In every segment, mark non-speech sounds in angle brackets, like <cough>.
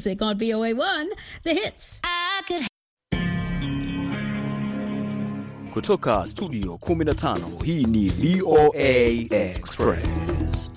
Music on VOA1, the hits. Kutoka studio 15 hii ni VOA Express.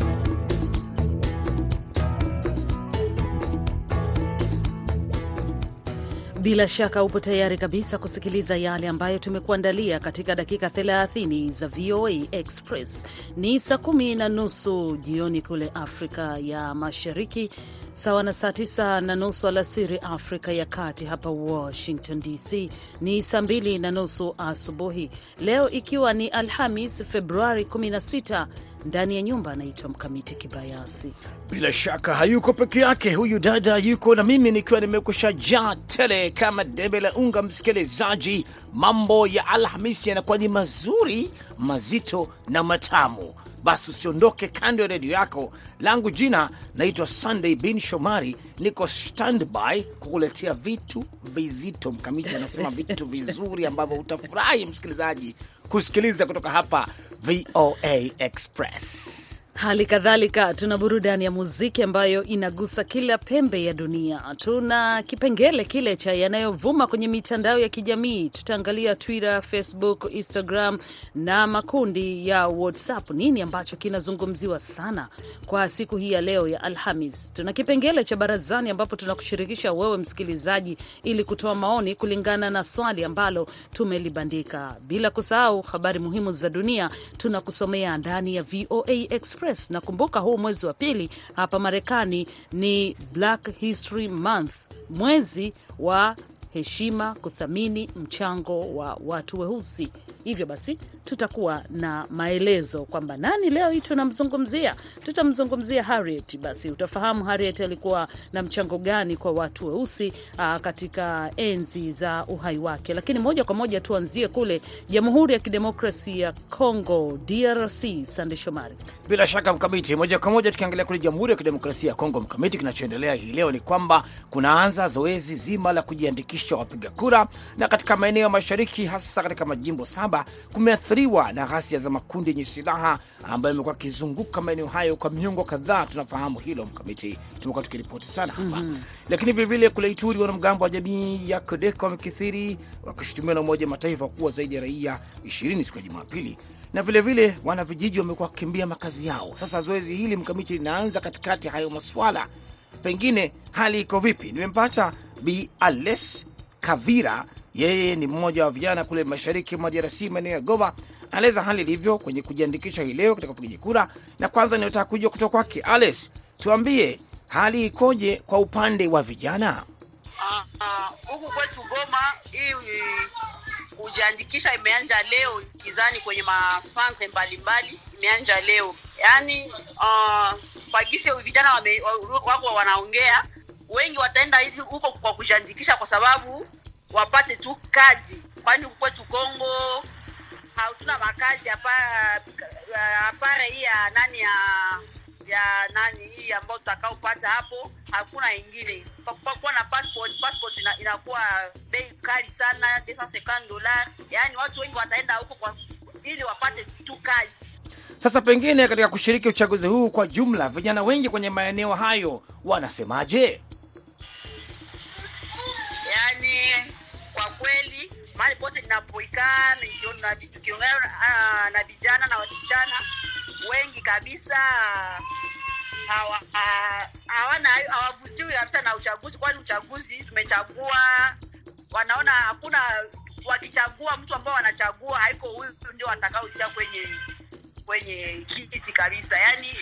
Bila shaka upo tayari kabisa kusikiliza yale ambayo tumekuandalia katika dakika 30 za VOA Express. Ni saa kumi na nusu jioni kule Afrika ya Mashariki, sawa na saa tisa na nusu alasiri Afrika ya Kati. Hapa Washington DC ni saa mbili na nusu asubuhi, leo ikiwa ni Alhamis Februari 16 ndani ya nyumba anaitwa Mkamiti Kibayasi. Bila shaka hayuko peke yake, huyu dada yuko na mimi nikiwa nimekusha jaa tele kama debe la unga. Msikilizaji, mambo ya Alhamisi yanakuwa ni mazuri, mazito na matamu. Basi usiondoke kando ya redio yako. Langu jina naitwa Sunday bin Shomari, niko standby kukuletea vitu vizito. Mkamiti anasema vitu vizuri ambavyo utafurahi msikilizaji kusikiliza kutoka hapa VOA Express. Hali kadhalika tuna burudani ya muziki ambayo inagusa kila pembe ya dunia. Tuna kipengele kile cha yanayovuma kwenye mitandao ya kijamii. Tutaangalia Twitter, Facebook, Instagram na makundi ya WhatsApp, nini ambacho kinazungumziwa sana kwa siku hii ya leo ya Alhamis. Tuna kipengele cha barazani, ambapo tunakushirikisha wewe msikilizaji, ili kutoa maoni kulingana na swali ambalo tumelibandika, bila kusahau habari muhimu za dunia tunakusomea ndani ya VOA Express. Na kumbuka huu mwezi wa pili hapa Marekani ni Black History Month, mwezi wa heshima, kuthamini mchango wa watu weusi. Hivyo basi tutakuwa na maelezo kwamba nani leo hii tunamzungumzia. Tutamzungumzia Harriet. Basi utafahamu Harriet alikuwa na mchango gani kwa watu weusi aa, katika enzi za uhai wake. Lakini moja kwa moja tuanzie kule Jamhuri ya Kidemokrasi ya Congo, DRC. Sande Shomari. Bila shaka Mkamiti, moja kwa moja tukiangalia kule Jamhuri ya Kidemokrasia ya Kongo, Mkamiti, kinachoendelea hii leo ni kwamba kunaanza zoezi zima la kujiandikisha wapiga kura, na katika maeneo ya mashariki, hasa katika majimbo saba, kumeathiriwa na ghasia za makundi yenye silaha ambayo imekuwa akizunguka maeneo hayo kwa miongo kadhaa. Tunafahamu hilo Mkamiti, tumekuwa tukiripoti sana hapa mm -hmm. Lakini vilevile kule Ituri, wanamgambo wa jamii ya Kodeko wamekithiri wakishutumiwa na Umoja Mataifa kuwa zaidi ya raia ishirini siku ya Jumapili na vilevile wanavijiji wamekuwa wakikimbia makazi yao. Sasa zoezi hili Mkamiti linaanza katikati hayo maswala, pengine hali iko vipi? Nimempata Bi Ales Kavira, yeye ni mmoja wa vijana kule mashariki mwa DRC, maeneo ya Goma. Anaeleza hali ilivyo kwenye kujiandikisha hii leo katika upigaji kura, na kwanza ninataka kujua kutoka kwake. Ales, tuambie hali ikoje kwa upande wa vijana huku uh, uh, kwetu Goma hii kujiandikisha imeanja leo kizani kwenye masantre mbalimbali imeanja leo yaani, uh, pagise vijana wako wanaongea wengi wataenda hivi huko kwa kujiandikisha kwa sababu wapate tu kadi, kwani kwetu Kongo hatuna makazi apare hii ya nani ya ya nani hii ambayo tutakaopata hapo, hakuna ingine. Kuwa na passport, passport ina, inakuwa bei kali sana 250 dollars. Yani watu wengi wataenda huko kwa ili wapate tu kazi. Sasa pengine katika kushiriki uchaguzi huu kwa jumla, vijana wengi kwenye maeneo hayo wanasemaje? Yani kwa kweli mahali pote ninapoikaa tukiongea na vijana na wasichana wengi kabisa hawana hawavutiwi kabisa na uchaguzi, kwani uchaguzi tumechagua, wanaona hakuna, wakichagua mtu ambao wanachagua haiko huyu ndio watakaoingia kwenye kwenye kiti kabisa. Yani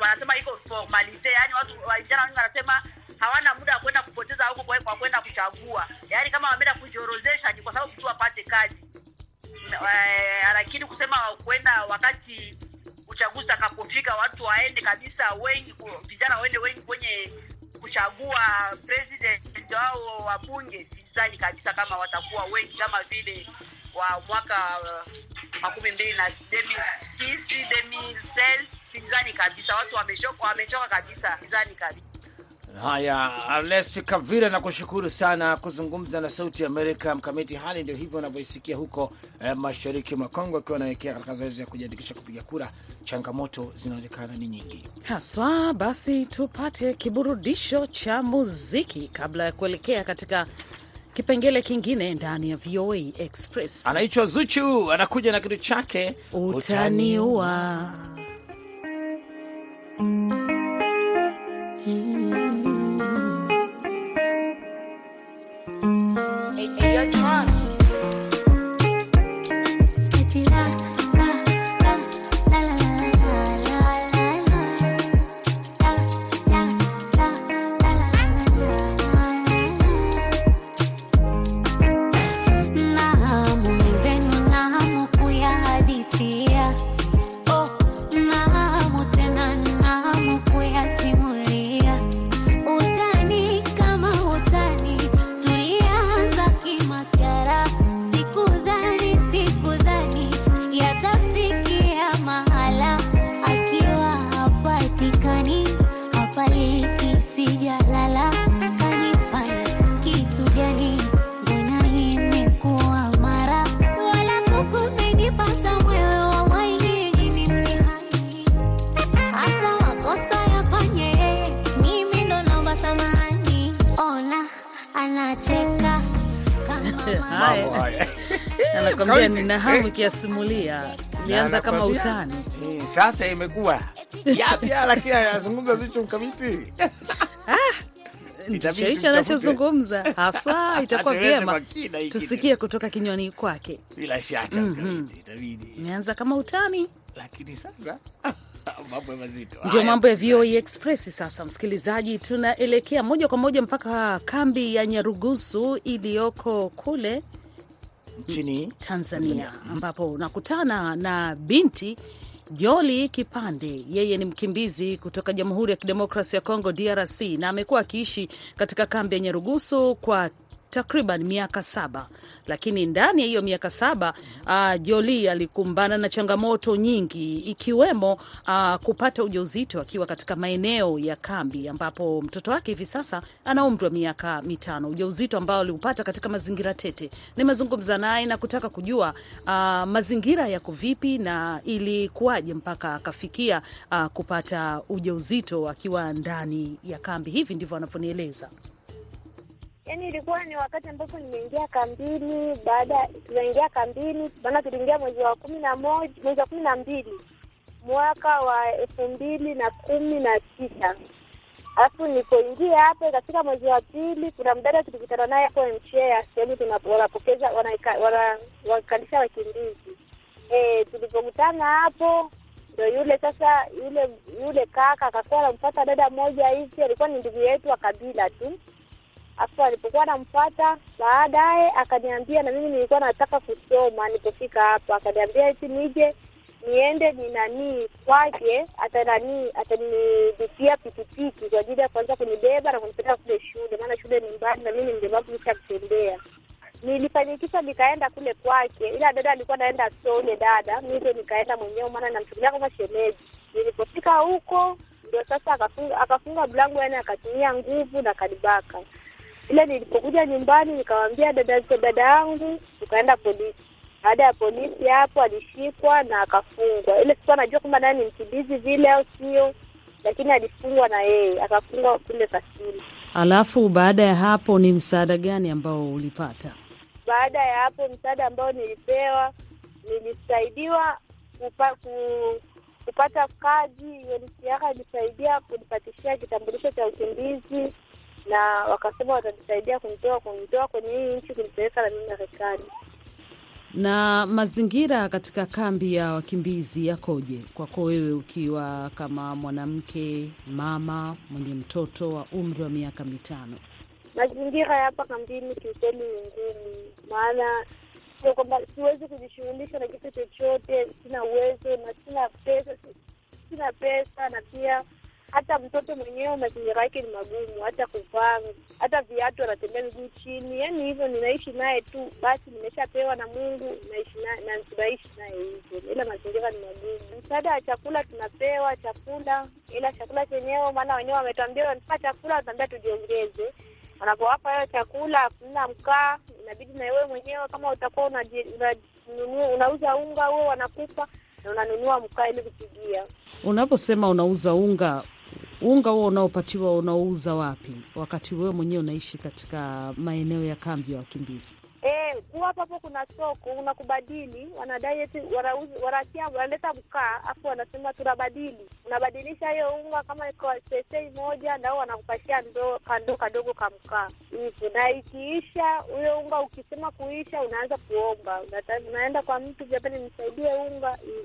wanasema iko formalite, yani watu vijana wengi wanasema hawana muda wa kwenda kupoteza huko kwa kwenda kuchagua, yani kama wameenda kujiorozesha ni kwa sababu tu wapate kazi, lakini kusema kwenda wakati uchaguzi utakapofika watu waende kabisa, wengi vijana waende wengi kwenye kuchagua president au wabunge. Sidhani kabisa kama watakuwa wengi kama vile wa mwaka makumi mbili na sidhani kabisa, watu wamechoka, wamechoka kabisa, sidhani kabisa. Haya, alesi Kavira, nakushukuru sana kuzungumza na Sauti ya Amerika. Mkamiti, hali ndio hivyo unavyoisikia huko eh, mashariki mwa Kongo, akiwa anaelekea katika zoezi ya kujiandikisha kupiga kura. Changamoto zinaonekana ni nyingi haswa. Basi tupate kiburudisho cha muziki kabla ya kuelekea katika kipengele kingine ndani ya VOA Express. Anaitwa Zuchu, anakuja na kitu chake Utaniua. Anakwambia nina hamu kiasimulia, ilianza kama utani, sasa imekuwa. Yapya, lakini anazungumza zicho mkamiti ndicho hicho anachozungumza. Haswa. <laughs> Itakuwa vyema tusikie kutoka kinywani kwake. Bila shaka itabidi. Imeanza kama utani, lakini sasa <laughs> mambo mazito. Ndio mambo ya VOA Express. Sasa msikilizaji, tunaelekea moja kwa moja mpaka kambi ya Nyarugusu iliyoko kule nchini Tanzania, ambapo unakutana na binti Joli Kipande. Yeye ni mkimbizi kutoka Jamhuri ya Kidemokrasi ya Kongo, DRC, na amekuwa akiishi katika kambi ya Nyarugusu kwa takriban miaka saba, lakini ndani ya hiyo miaka saba uh, Joli alikumbana na changamoto nyingi ikiwemo uh, kupata ujauzito akiwa katika maeneo ya kambi, ambapo mtoto wake hivi sasa ana umri wa miaka mitano, ujauzito ambao aliupata katika mazingira tete. Nimezungumza naye na kutaka kujua uh, mazingira yako vipi na ilikuwaje mpaka akafikia uh, kupata ujauzito akiwa ndani ya kambi. Hivi ndivyo anavyonieleza. Yaani ilikuwa ni wakati ambapo nimeingia kambini. Baada tunaingia kambini, maana tuliingia mwezi wa kumi na moja mwezi wa kumi na mbili mwaka wa elfu mbili na kumi na tisa. alafu nilipoingia hapo katika mwezi wa pili, kuna mdada tulikutana naye hapo mchea sehemu wanapokeza wanakalisha wakimbizi. E, tulipokutana hapo ndo yule sasa yule yule kaka akakuwa anampata dada moja hivi, alikuwa ni ndugu yetu wa kabila tu Afu alipokuwa anamfuata baadaye, akaniambia na mimi nilikuwa nataka kusoma. Nilipofika hapa, akaniambia eti nije niende ni nanii kwake, atananii atanilipia pikipiki kwa ajili ya kuanza kunibeba na kunipeleka kule shule, maana shule ni mbali na mimi ni mlemavu kisha kutembea. Nikaenda kule kwake, ila dada alikuwa naenda sole dada, mi ndio nikaenda mwenyewe, maana namchukulia kama shemeji. Nilipofika huko ndio sasa akafunga akafunga mlango, yani akatumia nguvu na kanibaka ile nilipokuja nyumbani nikamwambia dada dada yangu, tukaenda polisi. Baada ya polisi hapo alishikwa na akafungwa. Ile sikuwa najua kwamba naye ni mkimbizi vile au sio, lakini alifungwa na yeye akafungwa kule kasili. Alafu baada ya hapo ni msaada gani ambao ulipata? Baada ya hapo msaada ambao nilipewa, nilisaidiwa kupa, ku, kupata kazi. UNHCR ilisaidia kunipatishia kitambulisho cha ukimbizi na wakasema watanisaidia kunitoa kunitoa kwenye hii nchi kunipeleka na mimi Marekani. Na mazingira katika kambi ya wakimbizi yakoje kwako wewe, ukiwa kama mwanamke mama mwenye mtoto wa umri wa miaka mitano? Mazingira ya hapa kambini kiukweli ni ngumu, maana sio kwamba siwezi kujishughulisha na kitu chochote, sina uwezo na sina pesa, sina pesa na pia hata mtoto mwenyewe mazingira yake ni magumu, hata kuvaa, hata viatu anatembea miguu chini, yani hivyo. Ninaishi naye tu basi, nimeshapewa na Mungu, naishi na tunaishi naye hivyo, ila mazingira ni magumu. Msaada wa chakula tunapewa chakula, ila chakula chenyewe, maana wenyewe wametuambia wanataka chakula, wanaambia tujiongeze wanapowapa hayo chakula hakuna mkaa, inabidi na wewe mwenyewe kama utakuwa unauza unga huo wanakupa na unanunua mkaa ili kupigia. Unaposema unauza unga, unga huo unaopatiwa unauza wapi, wakati wewe mwenyewe unaishi katika maeneo ya kambi ya wakimbizi? E, kuwa hapo hapo kuna soko unakubadili, wanadai eti wanaleta mkaa afu wanasema tunabadili, unabadilisha hiyo unga kama iko sesei moja, nao wanakupashia ndoo kando kadogo ka mkaa hivyo, na ikiisha huyo unga, ukisema kuisha, unaanza kuomba, unaenda kwa mtu, jamani, nisaidie unga hivyo.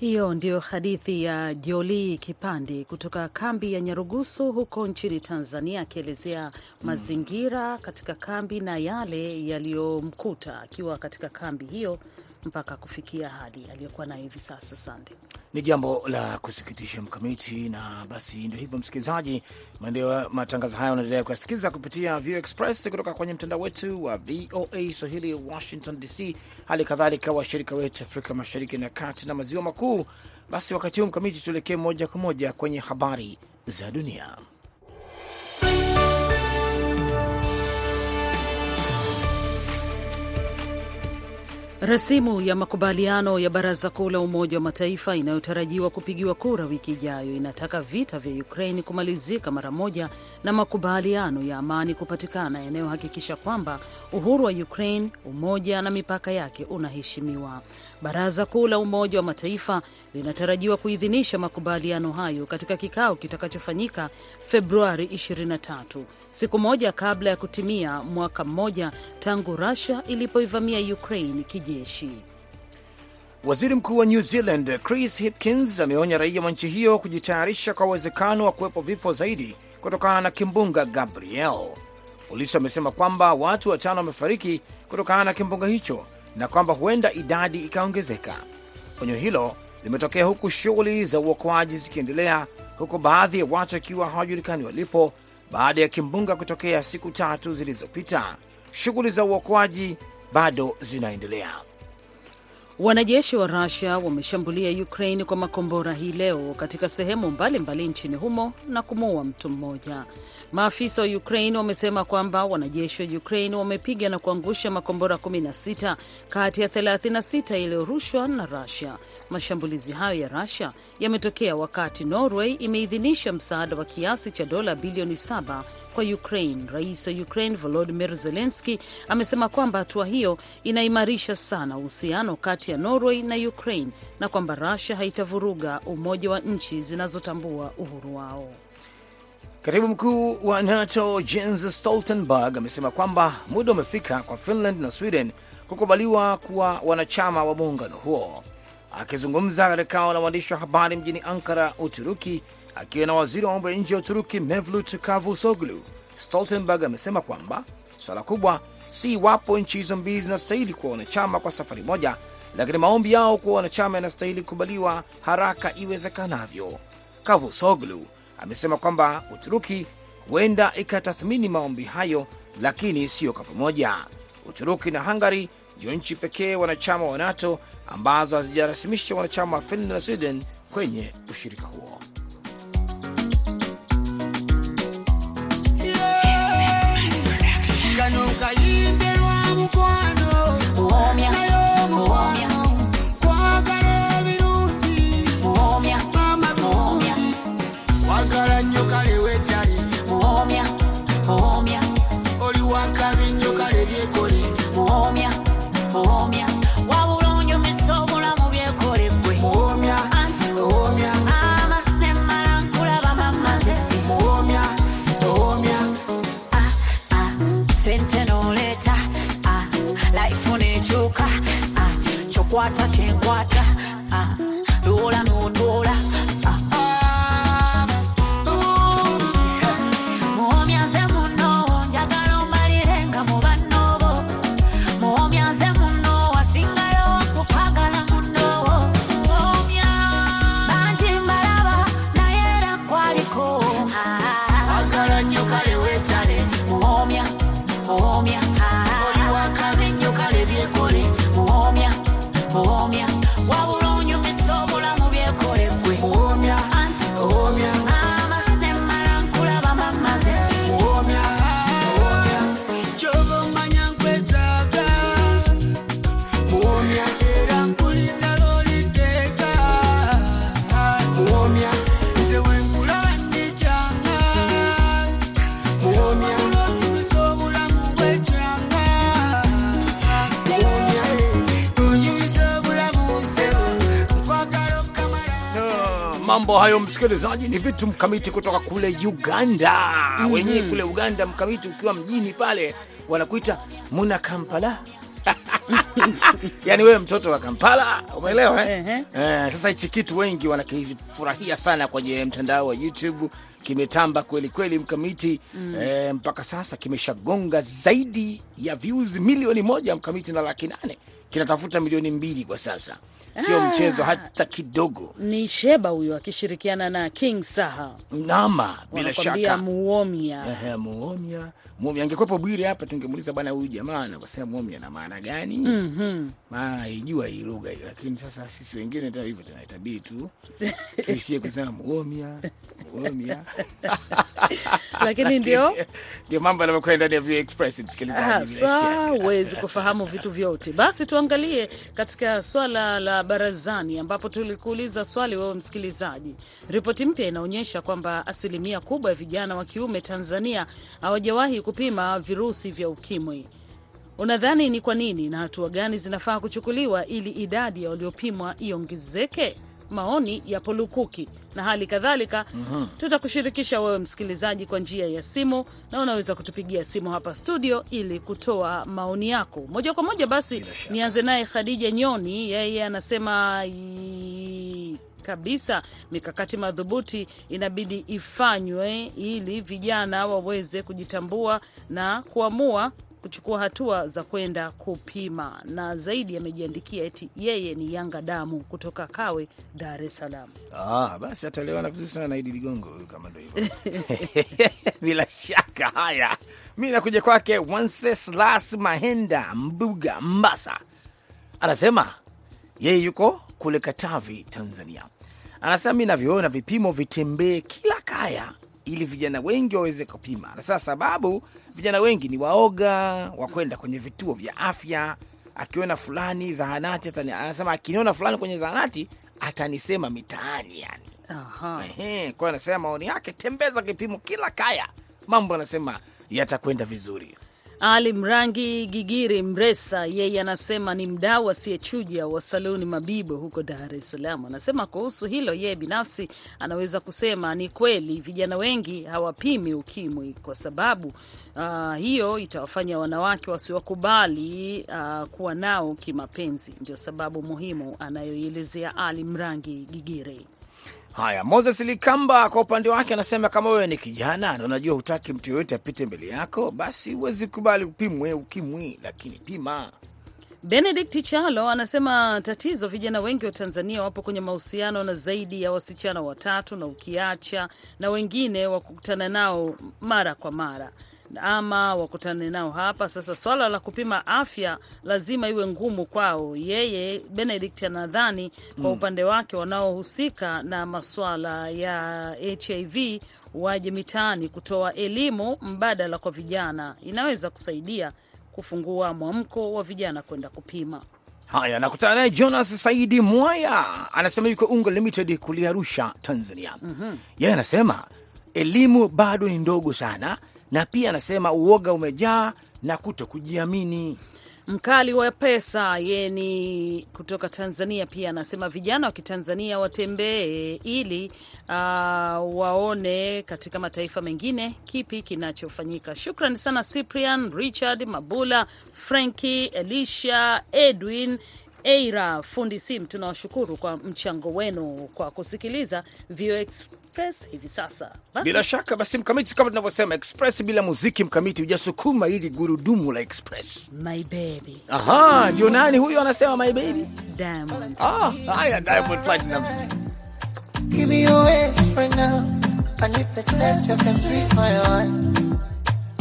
Hiyo ndiyo hadithi ya Joli Kipande kutoka kambi ya Nyarugusu huko nchini Tanzania, akielezea mazingira katika kambi na yale yaliyomkuta akiwa katika kambi hiyo mpaka kufikia hadi aliyokuwa nayo hivi sasa. Sande. Ni jambo la kusikitisha mkamiti, na basi ndio hivyo msikilizaji, matangazo haya unaendelea kuyasikiliza kupitia VOA Express kutoka kwenye mtandao wetu wa VOA Swahili Washington DC, hali kadhalika washirika wetu Afrika Mashariki na Kati na Maziwa Makuu. Basi wakati huu mkamiti, tuelekee moja kwa moja kwenye habari za dunia. Rasimu ya makubaliano ya Baraza Kuu la Umoja wa Mataifa inayotarajiwa kupigiwa kura wiki ijayo inataka vita vya Ukraini kumalizika mara moja na makubaliano ya amani kupatikana yanayohakikisha kwamba uhuru wa Ukraini, umoja na mipaka yake unaheshimiwa. Baraza Kuu la Umoja wa Mataifa linatarajiwa kuidhinisha makubaliano hayo katika kikao kitakachofanyika Februari 23, siku moja kabla ya kutimia mwaka mmoja tangu Rusia ilipoivamia Ukraine kijeshi. Waziri Mkuu wa New Zealand Chris Hipkins ameonya raia wa nchi hiyo kujitayarisha kwa uwezekano wa kuwepo vifo zaidi kutokana na kimbunga Gabriel. Polisi wamesema kwamba watu watano wamefariki kutokana na kimbunga hicho na kwamba huenda idadi ikaongezeka. Onyo hilo limetokea huku shughuli za uokoaji zikiendelea, huku baadhi ya watu wakiwa hawajulikani walipo baada ya kimbunga kutokea siku tatu zilizopita. Shughuli za uokoaji bado zinaendelea. Wanajeshi wa Rusia wameshambulia Ukraine kwa makombora hii leo katika sehemu mbalimbali mbali nchini humo na kumuua mtu mmoja. Maafisa wa Ukraine wamesema kwamba wanajeshi wa Ukraine wamepiga na kuangusha makombora 16 kati ya 36 yaliyorushwa na Rusia. Mashambulizi hayo ya Rusia yametokea wakati Norway imeidhinisha msaada wa kiasi cha dola bilioni 7 kwa Ukraine. Rais wa Ukraine Volodymyr Zelensky amesema kwamba hatua hiyo inaimarisha sana uhusiano kati ya Norway na Ukraine na kwamba Russia haitavuruga umoja wa nchi zinazotambua uhuru wao. Katibu mkuu wa NATO Jens Stoltenberg amesema kwamba muda umefika kwa Finland na Sweden kukubaliwa kuwa wanachama wa muungano huo. Akizungumza katika kao na waandishi wa habari mjini Ankara, Uturuki, akiwa na waziri wa mambo ya nje ya Uturuki Mevlut Cavusoglu, Stoltenberg amesema kwamba suala kubwa si iwapo nchi hizo mbili zinastahili kuwa wanachama kwa safari moja, lakini maombi yao kuwa wanachama yanastahili kukubaliwa haraka iwezekanavyo. Cavusoglu amesema kwamba Uturuki huenda ikatathmini maombi hayo, lakini siyo kwa pamoja. Uturuki na Hungary ndio nchi pekee wanachama wa NATO ambazo hazijarasimisha wanachama wa Finland na Sweden kwenye ushirika huo. kayimbe lwa mukwano. Muwomya nayo kwata kyenkwata ah, loola nondoola Mambo hayo msikilizaji, ni vitu mkamiti kutoka kule Uganda. Wenyewe kule Uganda, mkamiti, ukiwa mjini pale wanakuita muna Kampala. <laughs> Yaani wewe mtoto wa Kampala, umeelewa eh? Eh, sasa hichi kitu wengi wanakifurahia sana kwenye mtandao wa YouTube, kimetamba kweli kweli mkamiti. Eh, mpaka sasa kimeshagonga zaidi ya views milioni moja mkamiti na laki nane. Kinatafuta milioni mbili kwa sasa, sio mchezo hata kidogo. Ni Sheba huyo akishirikiana na King Saha, Nama bila shaka muomia. Ehe, muomia muomia, Angekwepo Bwiri hapa tungemuuliza bwana, huyu jamaa anavyosema muomia na maana gani? maana ijua hii lugha hii, lakini sasa sisi wengine ndio hivyo tena, itabidi tu <laughs> tuishie kusema muomia muomia <laughs> Lakini ndio <laughs> ndio mambo yanavyokwenda ndani ya VOA Express, msikilizaji. huwezi kufahamu vitu vyote. Basi tuangalie katika swala la barazani, ambapo tulikuuliza swali wewe msikilizaji. Ripoti mpya inaonyesha kwamba asilimia kubwa ya vijana wa kiume Tanzania hawajawahi kupima virusi vya ukimwi. Unadhani ni kwa nini na hatua gani zinafaa kuchukuliwa ili idadi ya waliopimwa iongezeke? Maoni yapo lukuki na hali kadhalika tutakushirikisha wewe msikilizaji kwa njia ya simu, na unaweza kutupigia simu hapa studio ili kutoa maoni yako. Moja kwa moja. Basi nianze naye Khadija Nyoni, yeye anasema kabisa mikakati madhubuti inabidi ifanywe ili vijana waweze kujitambua na kuamua kuchukua hatua za kwenda kupima. Na zaidi amejiandikia eti yeye ni Yanga damu kutoka Kawe, Dar es Salaam. Ah, basi ataelewana vizuri sana na Idi Ligongo kama ndo hivyo. <laughs> <laughs> Bila shaka. Haya, mi nakuja kwake Wenceslas Mahenda Mbuga Mbasa, anasema yeye yuko kule Katavi, Tanzania. Anasema mi navyoona vipimo vitembee kila kaya ili vijana wengi waweze kupima. Anasema sababu vijana wengi ni waoga wa kwenda kwenye vituo vya afya. Akiona fulani zahanati anasema akiniona fulani kwenye zahanati atanisema mitaani yani. Aha. Ehe, kwa anasema maoni yake, tembeza kipimo kila kaya, mambo anasema yatakwenda vizuri. Ali Mrangi Gigiri Mresa, yeye anasema ni mdau asiyechuja wa saluni Mabibo huko Dar es Salaam. Anasema kuhusu hilo, yeye binafsi anaweza kusema ni kweli vijana wengi hawapimi ukimwi kwa sababu uh, hiyo itawafanya wanawake wasiwakubali uh, kuwa nao kimapenzi. Ndio sababu muhimu anayoielezea Ali Mrangi Gigiri. Haya, Moses Likamba kwa upande wake anasema kama wewe ni kijana na unajua hutaki mtu yoyote apite mbele yako, basi huwezi kubali upimwe ukimwi, lakini pima. Benedict Chalo anasema tatizo, vijana wengi wa Tanzania wapo kwenye mahusiano na zaidi ya wasichana watatu, na ukiacha na wengine wakukutana nao mara kwa mara ama wakutane nao hapa. Sasa swala la kupima afya lazima iwe ngumu kwao. Yeye Benedict anadhani kwa upande wake wanaohusika na maswala ya HIV waje mitaani kutoa elimu mbadala kwa vijana, inaweza kusaidia kufungua mwamko wa vijana kwenda kupima. Haya, nakutana naye Jonas Saidi Mwaya, anasema yuko Unga Limited kule Arusha, Tanzania. Yeye anasema elimu bado ni ndogo sana, na pia anasema uoga umejaa na kuto kujiamini. Mkali wa pesa ye ni kutoka Tanzania pia anasema vijana wa Kitanzania watembee ili uh, waone katika mataifa mengine kipi kinachofanyika. Shukran sana Cyprian Richard Mabula, Franki Elisha, Edwin Eira, fundi sim. Tunawashukuru kwa mchango wenu kwa kusikiliza VOA Express hivi sasa. Basi, Bila shaka basi, Mkamiti, kama tunavyosema Express bila muziki, Mkamiti hujasukuma hili gurudumu la Express. my baby Aha, ndio nani huyo anasema my baby? Diamond. Ah, haya Diamond Platinum. Give me your ways right now. I need to test your sweet fire.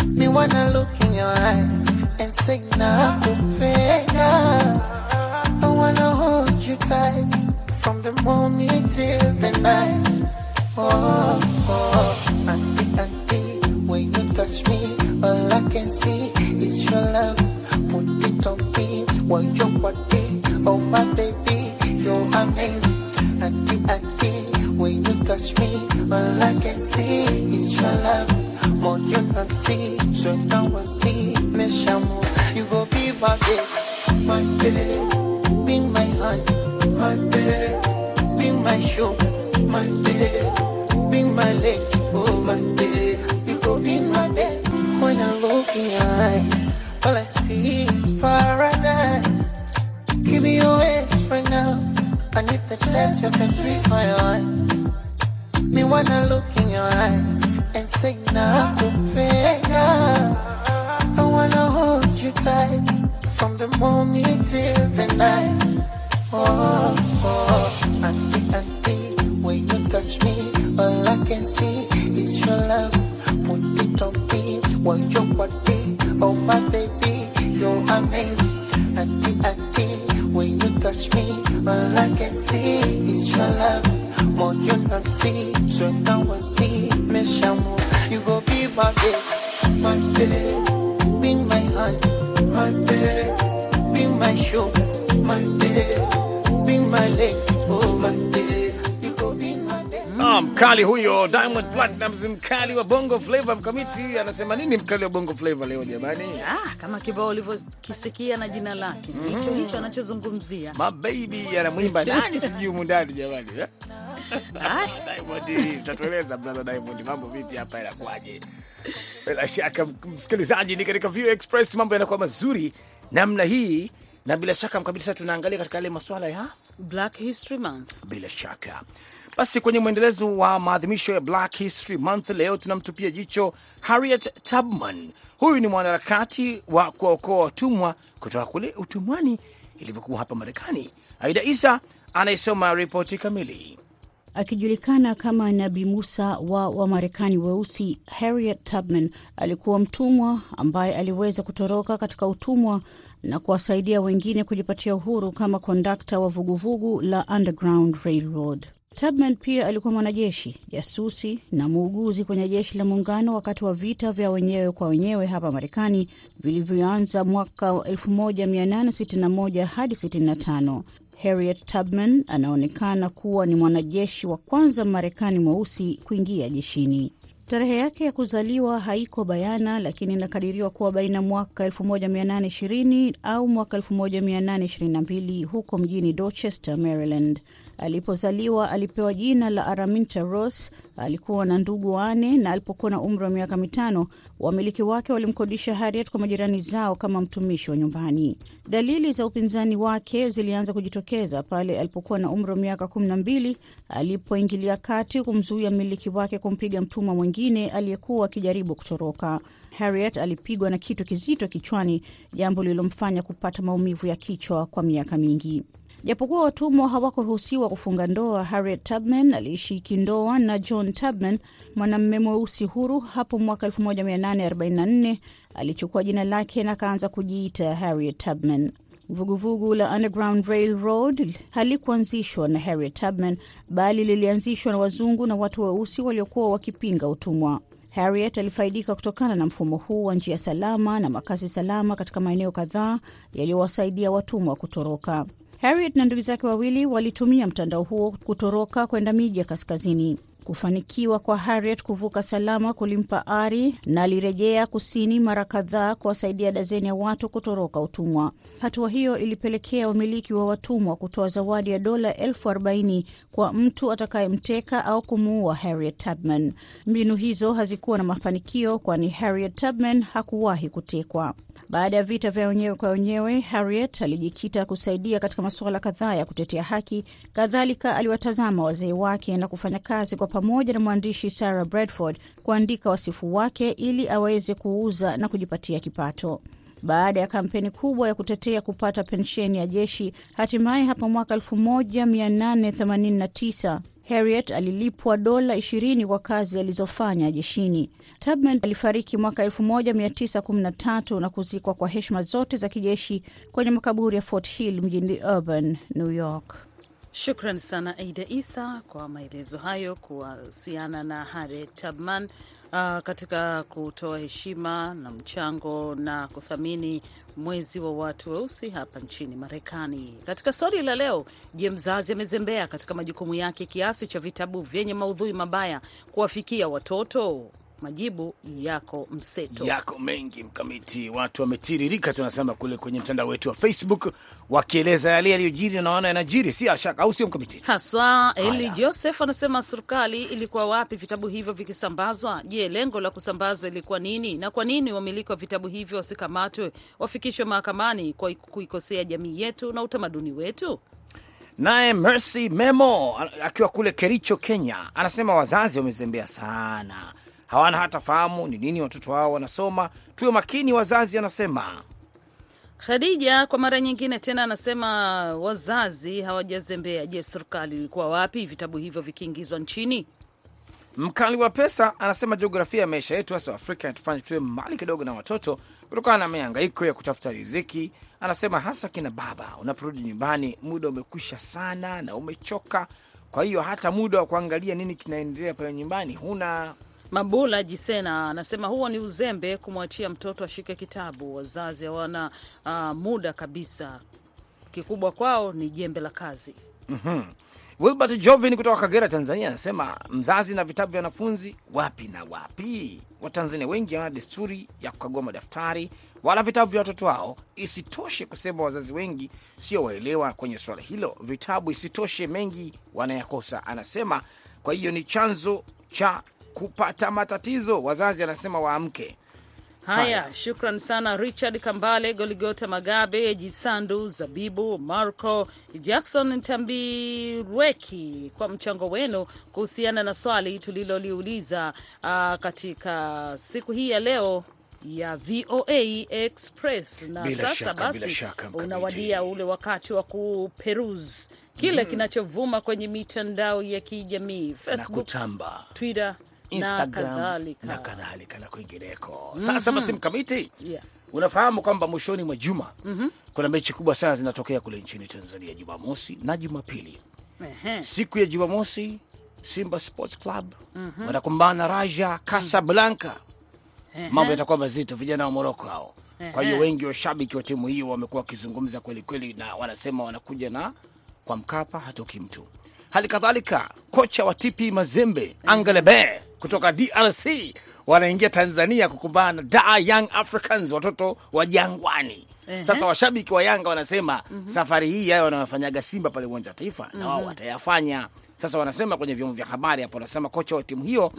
Me wanna look in your eyes and say nakupenda. I wanna hold you tight from the morning till the night. Oh, oh, oh, auntie, auntie, when you touch me, all I can see see huyo Diamond Platnumz, mkali wa Bongo Flava. Mkamiti anasema nini mkali wa Bongo Flava leo jamani? Ah, kama kibao ulivyokisikia na jina lake hicho hicho anachozungumzia. Mababy anamwimba nani sijui humu ndani jamani <laughs> eh? Diamond, tatueleza brother Diamond, mambo vipi hapa, yanakuwaje? Bila shaka msikilizaji, ni katika View Express, mambo yanakuwa mazuri namna hii, na bila shaka mkabili, sasa tunaangalia katika yale maswala ya Black History Month. bila shaka basi, kwenye mwendelezo wa maadhimisho ya Black History Month, leo tunamtupia jicho Harriet Tubman. Huyu ni mwanaharakati wa kuwaokoa watumwa kutoka kule utumwani ilivyokuwa hapa Marekani. Aida Isa anayesoma ripoti kamili. Akijulikana kama Nabi Musa wa Wamarekani weusi, Harriet Tubman alikuwa mtumwa ambaye aliweza kutoroka katika utumwa na kuwasaidia wengine kujipatia uhuru kama kondakta wa vuguvugu la Underground Railroad. Tubman pia alikuwa mwanajeshi, jasusi na muuguzi kwenye jeshi la muungano wakati wa vita vya wenyewe kwa wenyewe hapa Marekani vilivyoanza mwaka 1861 hadi 65. Harriet Tubman anaonekana kuwa ni mwanajeshi wa kwanza Marekani mweusi kuingia jeshini. Tarehe yake ya kuzaliwa haiko bayana, lakini inakadiriwa kuwa baina mwaka 1820 au mwaka 1822 huko mjini Dorchester, Maryland. Alipozaliwa alipewa jina la Araminta Ross. Alikuwa na ndugu wane, na alipokuwa na umri wa miaka mitano, wamiliki wake walimkodisha Harriet kwa majirani zao kama mtumishi wa nyumbani. Dalili za upinzani wake zilianza kujitokeza pale alipokuwa na umri wa miaka kumi na mbili alipoingilia kati kumzuia mmiliki wake kumpiga mtumwa mwingine aliyekuwa akijaribu kutoroka. Harriet alipigwa na kitu kizito kichwani, jambo lililomfanya kupata maumivu ya kichwa kwa miaka mingi. Japokuwa watumwa hawakuruhusiwa kufunga ndoa, Harriet Tubman aliishi kindoa na John Tubman, mwanamume mweusi huru. Hapo mwaka 1844 alichukua jina lake na akaanza kujiita Harriet Tubman. Vuguvugu la Underground Railroad halikuanzishwa na Harriet Tubman, bali lilianzishwa na wazungu na watu weusi waliokuwa wakipinga utumwa. Harriet alifaidika kutokana na mfumo huu wa njia salama na makazi salama katika maeneo kadhaa yaliyowasaidia watumwa kutoroka. Harriet na ndugu zake wawili walitumia mtandao huo kutoroka kwenda miji ya kaskazini. Kufanikiwa kwa Harriet kuvuka salama kulimpa ari na alirejea kusini mara kadhaa kuwasaidia dazeni ya watu kutoroka utumwa. Hatua hiyo ilipelekea wamiliki wa watumwa kutoa zawadi ya dola elfu arobaini kwa mtu atakayemteka au kumuua Harriet Tubman. Mbinu hizo hazikuwa na mafanikio, kwani Harriet Tubman hakuwahi kutekwa. Baada ya vita vya wenyewe kwa wenyewe, Harriet alijikita kusaidia katika masuala kadhaa ya kutetea haki. Kadhalika, aliwatazama wazee wake na kufanya kazi kwa pamoja na mwandishi Sarah Bradford kuandika wasifu wake ili aweze kuuza na kujipatia kipato. Baada ya kampeni kubwa ya kutetea kupata pensheni ya jeshi, hatimaye hapo mwaka 1889 Harriet alilipwa dola 20 kwa kazi alizofanya jeshini. Tubman alifariki mwaka 1913 na kuzikwa kwa heshima zote za kijeshi kwenye makaburi ya Fort Hill mjini Urban, New York. Shukran sana Aida Isa kwa maelezo hayo kuhusiana na Harriet Tubman uh, katika kutoa heshima na mchango na kuthamini mwezi wa watu weusi hapa nchini Marekani. Katika swali la leo, je, mzazi amezembea katika majukumu yake kiasi cha vitabu vyenye maudhui mabaya kuwafikia watoto? Majibu yako mseto. yako mengi mkamiti, watu wametiririka, tunasema kule kwenye mtandao wetu wa Facebook wakieleza yale yaliyojiri na naona yanajiri, si shaka, au sio mkamiti? haswa Eli. Joseph anasema serikali ilikuwa wapi vitabu hivyo vikisambazwa? Je, lengo la kusambaza ilikuwa nini, na kwa nini wamiliki wa vitabu hivyo wasikamatwe, wafikishwe mahakamani kwa kuikosea jamii yetu na utamaduni wetu? Naye Mercy Memo akiwa kule Kericho, Kenya, anasema wazazi wamezembea sana, hawana hata fahamu ni nini watoto wao wanasoma. Tuwe makini wazazi, anasema. Khadija kwa mara nyingine tena anasema wazazi hawajazembea. Je, serikali ilikuwa wapi vitabu hivyo vikiingizwa nchini? Mkali wa pesa anasema jiografia ya maisha yetu hasa Afrika inatufanya tuwe mbali kidogo na watoto kutokana na mihangaiko ya kutafuta riziki. Anasema hasa kina baba, unaporudi nyumbani muda umekwisha sana na umechoka, kwa hiyo hata muda wa kuangalia nini kinaendelea pale nyumbani huna. Mabula Jisena anasema huo ni uzembe kumwachia mtoto ashike kitabu. Wazazi hawana uh, muda kabisa, kikubwa kwao ni jembe la kazi. Wilbert Jovin kutoka Kagera, Tanzania, anasema mzazi na vitabu vya wanafunzi wapi na wapi? Watanzania wengi hawana desturi ya kukagua madaftari wala vitabu vya watoto wao. Isitoshe kusema wazazi wengi sio waelewa kwenye suala hilo, vitabu isitoshe mengi wanayakosa, anasema. Kwa hiyo ni chanzo cha kupata matatizo. Wazazi anasema waamke. Haya, Haya. shukran sana Richard Kambale, Goligota Magabe, Jisandu Zabibu, Marco Jackson Tambirweki kwa mchango wenu kuhusiana na swali tuliloliuliza ah, katika siku hii ya leo ya VOA Express. Na Bila sasa shaka, basi shaka, unawadia ule wakati wa kuperuse kile kinachovuma kwenye mitandao ya kijamii Facebook, Twitter Instagram na kadhalika na kwingineko. Sasa basi, mkamiti Yeah. unafahamu kwamba mwishoni mwa juma kuna mechi kubwa sana zinatokea kule nchini Tanzania, Jumamosi na Jumapili. Ehe. Siku ya Jumamosi, Simba Sports Club wanakumbana na Raja Casablanca. Mambo yatakuwa mazito, vijana wa Moroko hao. Kwa hiyo wengi washabiki wa timu hiyo wamekuwa wakizungumza kweli kweli, na wanasema wanakuja na kwa Mkapa hatoki mtu. Hali kadhalika kocha wa TP Mazembe Angelebe kutoka DRC wanaingia Tanzania kukumbana na Da Young Africans, watoto wa Jangwani. Sasa washabiki wa Yanga wanasema safari hii yayo wanayofanyaga Simba pale uwanja wa Taifa na wao watayafanya. Sasa wanasema kwenye vyombo vya habari hapo, wanasema kocha wa timu hiyo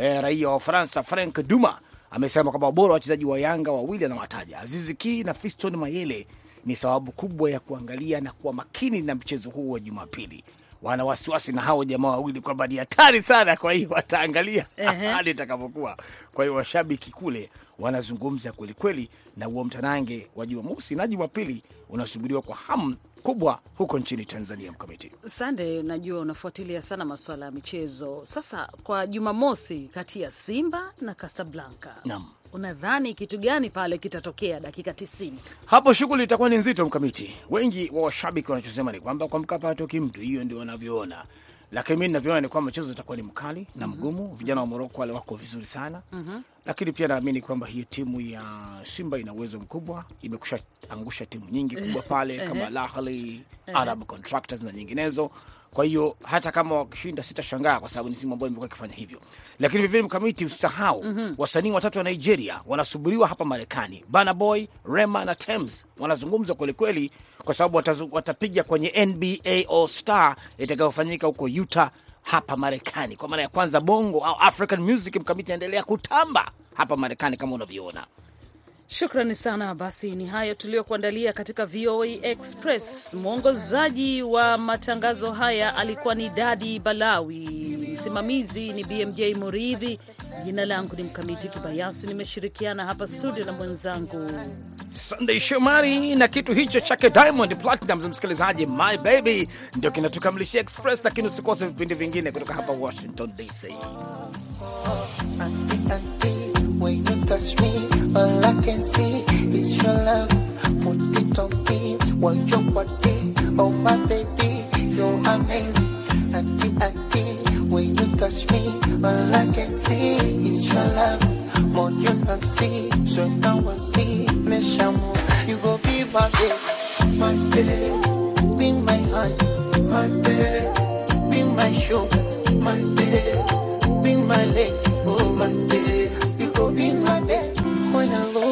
eh, raia wa Ufaransa Frank Duma amesema kwamba ubora wa wachezaji wa Yanga wawili anawataja Azizi Ki na Fiston Mayele ni sababu kubwa ya kuangalia na kuwa makini na mchezo huu wa Jumapili. Wana wasiwasi na hao jamaa wawili kwamba ni hatari sana, kwa hiyo wataangalia <laughs> hali itakavyokuwa. Kwa hiyo washabiki kule wanazungumza kweli kweli, na huo mtanange wa Jumamosi na Jumapili unasubiriwa kwa hamu kubwa huko nchini Tanzania. Mkamiti Sande, najua unafuatilia sana masuala ya michezo. Sasa kwa Jumamosi kati ya Simba na Kasablanka, Naam. Unadhani kitu gani pale kitatokea dakika tisini? hapo shughuli itakuwa ni nzito Mkamiti. Wengi wa washabiki wanachosema ni kwamba kwa Mkapa hatoki mtu, hiyo ndio wanavyoona, lakini mi navyoona ni kwamba mchezo utakuwa ni mkali na mgumu. Vijana wa Moroko wale wako vizuri sana lakini pia naamini kwamba hiyo timu ya Simba ina uwezo mkubwa, imekusha angusha timu nyingi kubwa <laughs> pale kama Al Ahly, Arab Contractors na nyinginezo. Kwa hiyo hata kama wakishinda sitashangaa, kwa sababu ni timu ambayo imekuwa ikifanya hivyo. Lakini vivile mkamiti, usisahau wasanii watatu wa Nigeria wanasubiriwa hapa Marekani. Burna Boy, Rema na Tems wanazungumzwa kwelikweli, kwa sababu watapiga kwenye NBA All Star itakayofanyika huko Utah hapa Marekani. Kwa mara ya kwanza bongo au African music mkamiti endelea kutamba hapa Marekani kama unavyoona. Shukrani sana. Basi ni hayo tuliyokuandalia katika VOA Express. Mwongozaji wa matangazo haya alikuwa ni Dadi Balawi, msimamizi ni BMJ Muridhi, jina langu ni Mkamiti Kibayasi, nimeshirikiana hapa studio na mwenzangu Sunday Shomari na kitu hicho chake Diamond Platnumz, msikilizaji, my baby, ndio kinatukamilishia Express, lakini usikose vipindi vingine kutoka hapa Washington DC. You all I can see is your love. Put it on me, want your body, oh my baby, you're amazing. Auntie, auntie, when you touch me, all I can see is your love. More you not see, so now I see, me shamu, you go be my baby, my baby, be my honey, my baby, be my sugar, my baby, be my lady, oh my baby when I look